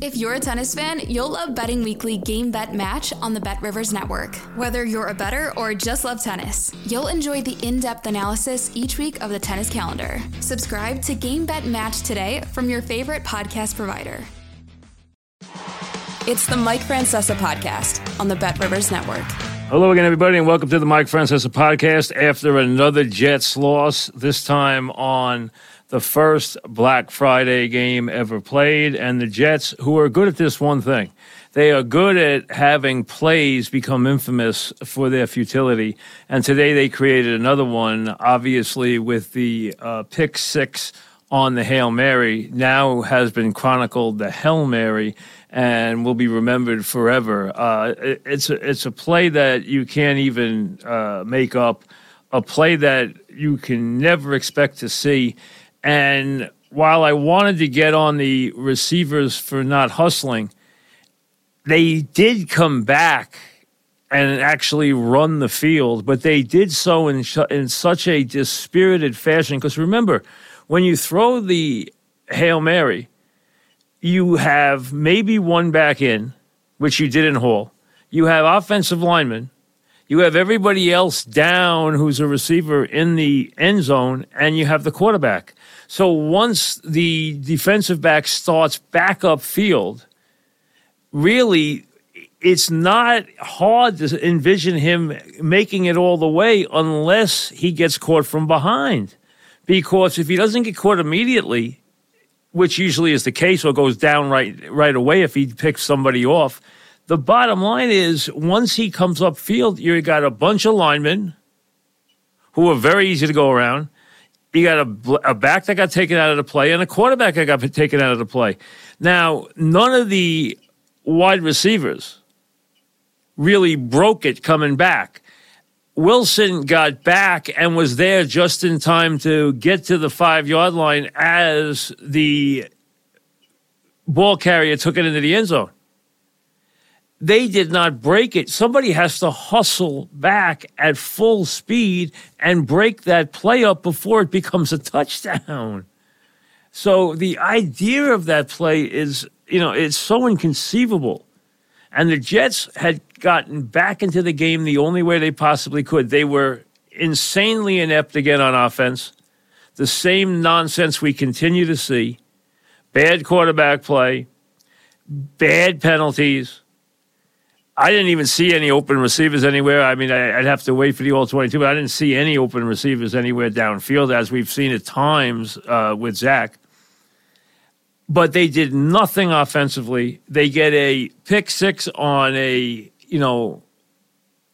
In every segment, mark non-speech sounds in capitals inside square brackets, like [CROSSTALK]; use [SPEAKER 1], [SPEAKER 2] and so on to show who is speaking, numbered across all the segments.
[SPEAKER 1] If you're a tennis fan, you'll love Betting Weekly Game Bet Match on the Bet Rivers Network. Whether you're a better or just love tennis, you'll enjoy the in depth analysis each week of the tennis calendar. Subscribe to Game Bet Match today from your favorite podcast provider. It's the Mike Francesa podcast on the Bet Rivers Network.
[SPEAKER 2] Hello again, everybody, and welcome to the Mike Francesa podcast after another Jets loss, this time on the first Black Friday game ever played. And the Jets, who are good at this one thing, they are good at having plays become infamous for their futility. And today they created another one, obviously, with the uh, pick six on the Hail Mary, now has been chronicled the Hail Mary and will be remembered forever. Uh, it, it's, a, it's a play that you can't even uh, make up, a play that you can never expect to see. And while I wanted to get on the receivers for not hustling, they did come back and actually run the field, but they did so in, in such a dispirited fashion. Because remember, when you throw the Hail Mary, you have maybe one back in, which you did in Hall. You have offensive linemen. You have everybody else down who's a receiver in the end zone, and you have the quarterback. So once the defensive back starts back up field, really it's not hard to envision him making it all the way unless he gets caught from behind. Because if he doesn't get caught immediately, which usually is the case, or goes down right right away if he picks somebody off, the bottom line is once he comes up field, you got a bunch of linemen who are very easy to go around. You got a, a back that got taken out of the play and a quarterback that got taken out of the play. Now, none of the wide receivers really broke it coming back. Wilson got back and was there just in time to get to the five yard line as the ball carrier took it into the end zone. They did not break it. Somebody has to hustle back at full speed and break that play up before it becomes a touchdown. So the idea of that play is, you know, it's so inconceivable. And the Jets had gotten back into the game the only way they possibly could. They were insanely inept again on offense. The same nonsense we continue to see bad quarterback play, bad penalties. I didn't even see any open receivers anywhere. I mean, I'd have to wait for the all 22, but I didn't see any open receivers anywhere downfield, as we've seen at times uh, with Zach but they did nothing offensively. They get a pick six on a, you know,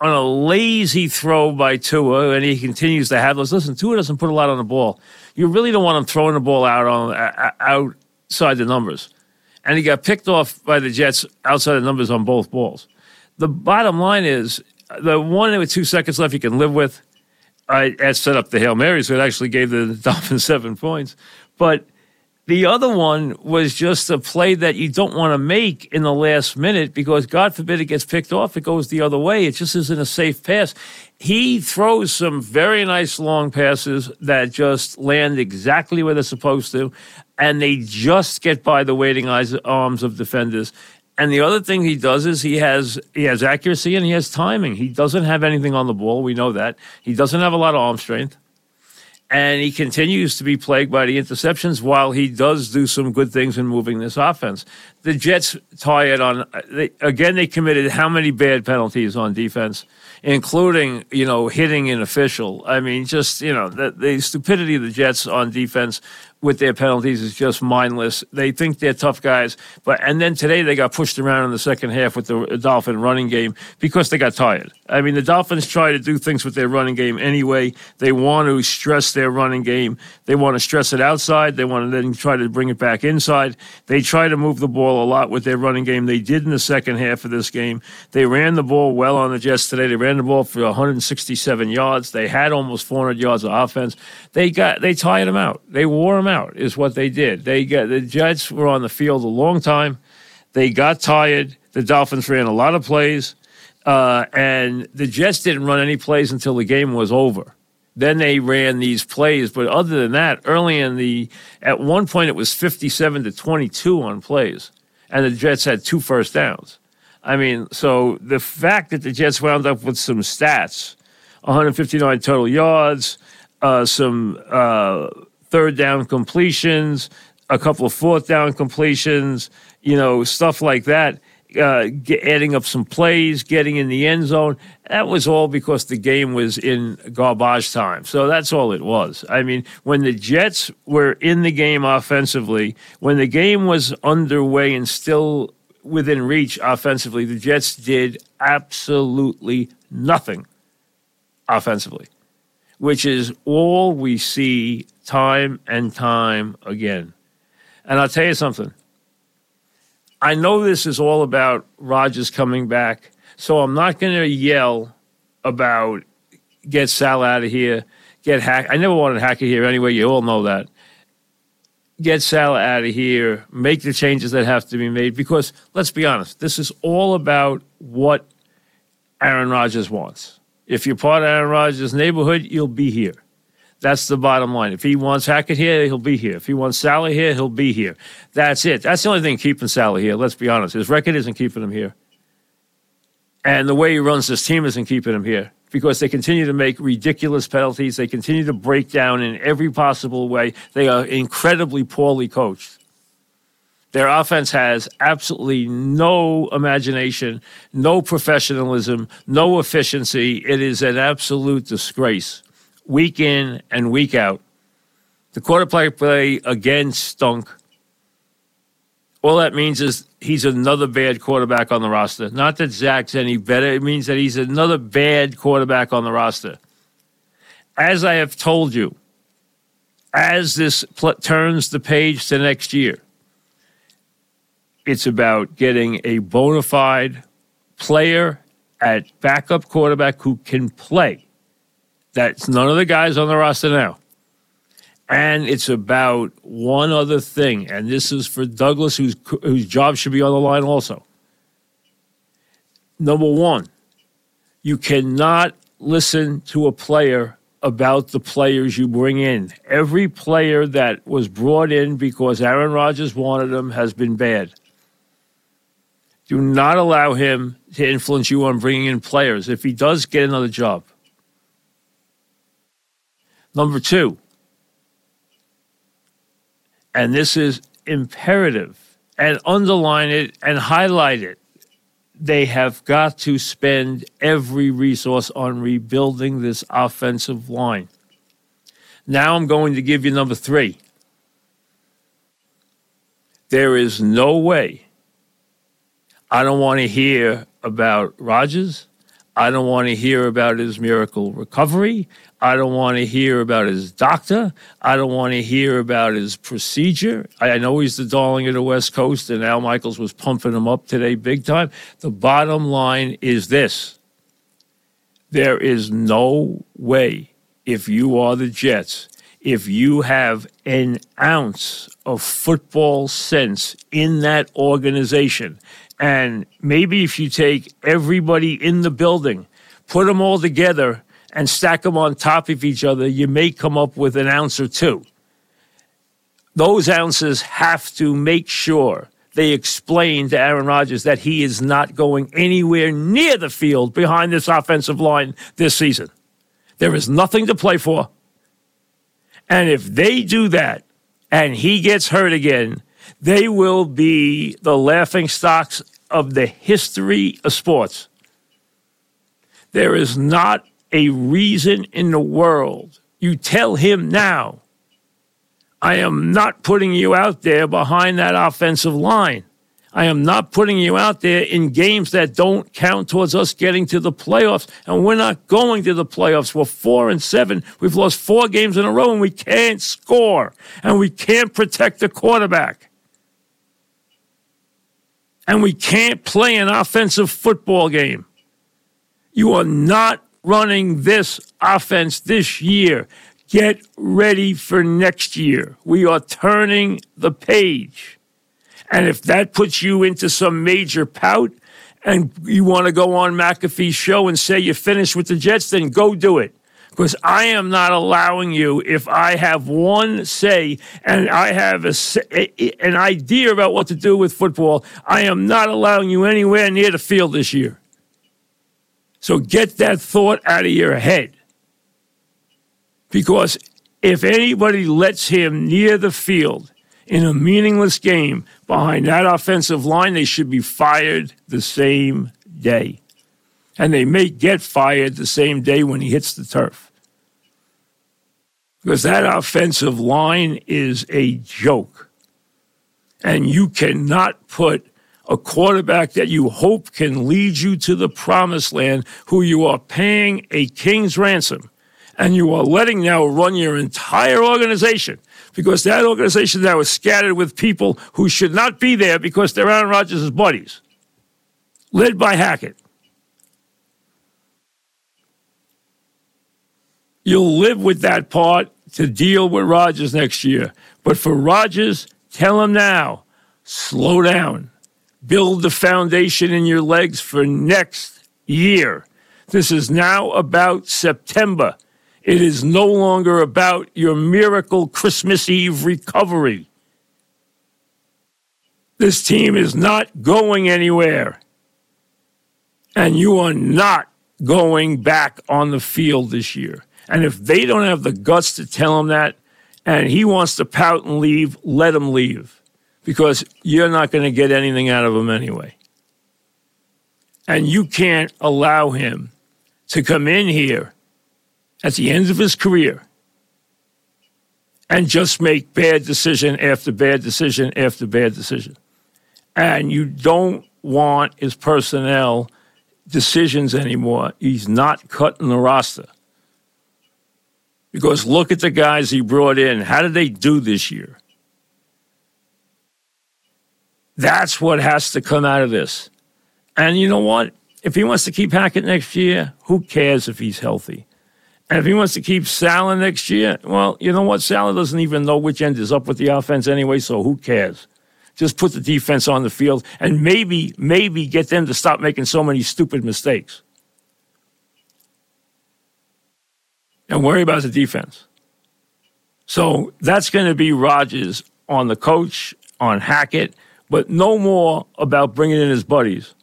[SPEAKER 2] on a lazy throw by Tua, and he continues to have those. Listen, Tua doesn't put a lot on the ball. You really don't want him throwing the ball out on outside the numbers, and he got picked off by the Jets outside the numbers on both balls. The bottom line is the one with two seconds left you can live with. I, I set up the hail mary, so it actually gave the [LAUGHS] Dolphins seven points, but the other one was just a play that you don't want to make in the last minute because God forbid it gets picked off, it goes the other way. It just isn't a safe pass. He throws some very nice long passes that just land exactly where they're supposed to, and they just get by the waiting eyes, arms of defenders. And the other thing he does is he has he has accuracy and he has timing. He doesn't have anything on the ball. We know that. He doesn't have a lot of arm strength and he continues to be plagued by the interceptions while he does do some good things in moving this offense. The Jets tie it on they, again. They committed how many bad penalties on defense, including you know hitting an official. I mean, just you know the, the stupidity of the Jets on defense with their penalties is just mindless. They think they're tough guys, but and then today they got pushed around in the second half with the Dolphin running game because they got tired. I mean, the Dolphins try to do things with their running game anyway. They want to stress their running game. They want to stress it outside. They want to then try to bring it back inside. They try to move the ball a lot with their running game. They did in the second half of this game. They ran the ball well on the Jets today. They ran the ball for 167 yards. They had almost 400 yards of offense. They got they tired them out. They wore them out. Is what they did. They got the Jets were on the field a long time. They got tired. The Dolphins ran a lot of plays, uh, and the Jets didn't run any plays until the game was over. Then they ran these plays, but other than that, early in the at one point it was 57 to 22 on plays, and the Jets had two first downs. I mean, so the fact that the Jets wound up with some stats, 159 total yards, uh, some uh, third down completions, a couple of fourth down completions, you know, stuff like that uh, get, adding up some plays, getting in the end zone. That was all because the game was in garbage time. So that's all it was. I mean, when the Jets were in the game offensively, when the game was underway and still within reach offensively, the Jets did absolutely nothing offensively, which is all we see time and time again. And I'll tell you something I know this is all about Rodgers coming back, so I'm not going to yell about get Sal out of here, get Hack. I never wanted Hackett here anyway. You all know that. Get Sal out of here, make the changes that have to be made because let's be honest, this is all about what Aaron Rodgers wants. If you're part of Aaron Rodgers' neighborhood, you'll be here. That's the bottom line. If he wants Hackett here, he'll be here. If he wants Saleh here, he'll be here. That's it. That's the only thing keeping Saleh here. Let's be honest. His record isn't keeping him here. And the way he runs this team isn't keeping him here because they continue to make ridiculous penalties. They continue to break down in every possible way. They are incredibly poorly coached. Their offense has absolutely no imagination, no professionalism, no efficiency. It is an absolute disgrace week in and week out. The quarterback play again stunk. All that means is he's another bad quarterback on the roster. Not that Zach's any better. It means that he's another bad quarterback on the roster. As I have told you, as this pl- turns the page to next year, it's about getting a bona fide player at backup quarterback who can play that's none of the guys on the roster now. And it's about one other thing, and this is for Douglas, whose, whose job should be on the line also. Number one, you cannot listen to a player about the players you bring in. Every player that was brought in because Aaron Rodgers wanted them has been bad. Do not allow him to influence you on bringing in players if he does get another job. Number two, and this is imperative, and underline it and highlight it. They have got to spend every resource on rebuilding this offensive line. Now I'm going to give you number three. There is no way. I don't want to hear about Rodgers. I don't want to hear about his miracle recovery. I don't want to hear about his doctor. I don't want to hear about his procedure. I know he's the darling of the West Coast, and Al Michaels was pumping him up today big time. The bottom line is this there is no way, if you are the Jets, if you have an ounce of football sense in that organization, and maybe if you take everybody in the building, put them all together, and stack them on top of each other, you may come up with an ounce or two. Those ounces have to make sure they explain to Aaron Rodgers that he is not going anywhere near the field behind this offensive line this season. There is nothing to play for. And if they do that and he gets hurt again, they will be the laughing stocks of the history of sports. There is not a reason in the world. You tell him now, I am not putting you out there behind that offensive line. I am not putting you out there in games that don't count towards us getting to the playoffs. And we're not going to the playoffs. We're four and seven. We've lost four games in a row and we can't score and we can't protect the quarterback. And we can't play an offensive football game. You are not running this offense this year. Get ready for next year. We are turning the page. And if that puts you into some major pout and you want to go on McAfee's show and say you're finished with the Jets, then go do it because I am not allowing you, if I have one say and I have a, an idea about what to do with football, I am not allowing you anywhere near the field this year. So get that thought out of your head. Because if anybody lets him near the field in a meaningless game behind that offensive line, they should be fired the same day and they may get fired the same day when he hits the turf. Because that offensive line is a joke. And you cannot put a quarterback that you hope can lead you to the promised land, who you are paying a king's ransom, and you are letting now run your entire organization because that organization now is scattered with people who should not be there because they're Aaron Rodgers' buddies, led by Hackett. You'll live with that part to deal with Rodgers next year. But for Rodgers, tell him now slow down. Build the foundation in your legs for next year. This is now about September. It is no longer about your miracle Christmas Eve recovery. This team is not going anywhere. And you are not going back on the field this year. And if they don't have the guts to tell him that and he wants to pout and leave, let him leave because you're not going to get anything out of him anyway. And you can't allow him to come in here at the end of his career and just make bad decision after bad decision after bad decision. And you don't want his personnel decisions anymore. He's not cutting the roster. Because look at the guys he brought in. How did they do this year? That's what has to come out of this. And you know what? If he wants to keep Hackett next year, who cares if he's healthy? And if he wants to keep Saleh next year, well, you know what? Saleh doesn't even know which end is up with the offense anyway, so who cares? Just put the defense on the field and maybe, maybe get them to stop making so many stupid mistakes. And worry about the defense. So that's going to be Rodgers on the coach, on Hackett, but no more about bringing in his buddies.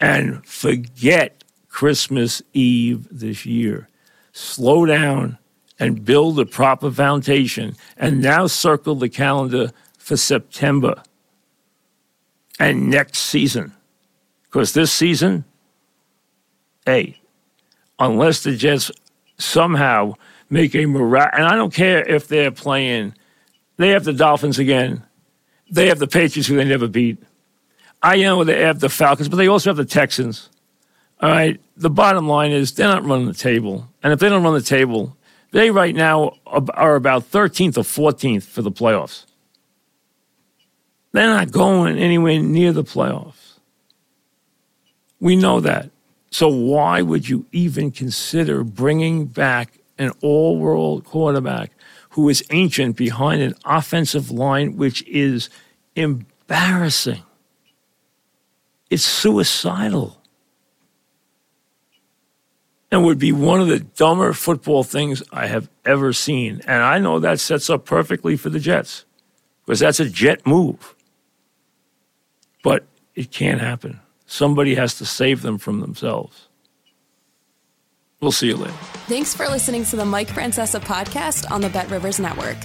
[SPEAKER 2] And forget Christmas Eve this year. Slow down and build a proper foundation. And now circle the calendar for September and next season. Because this season, hey, unless the Jets somehow make a miracle. And I don't care if they're playing, they have the Dolphins again. They have the Patriots who they never beat. I know they have the Falcons, but they also have the Texans. All right. The bottom line is they're not running the table. And if they don't run the table, they right now are about 13th or 14th for the playoffs. They're not going anywhere near the playoffs. We know that. So why would you even consider bringing back an all-world quarterback who is ancient behind an offensive line which is embarrassing? It's suicidal. And would be one of the dumber football things I have ever seen. And I know that sets up perfectly for the Jets because that's a jet move. But it can't happen. Somebody has to save them from themselves. We'll see you later.
[SPEAKER 1] Thanks for listening to the Mike Francesa podcast on the Bet Rivers Network.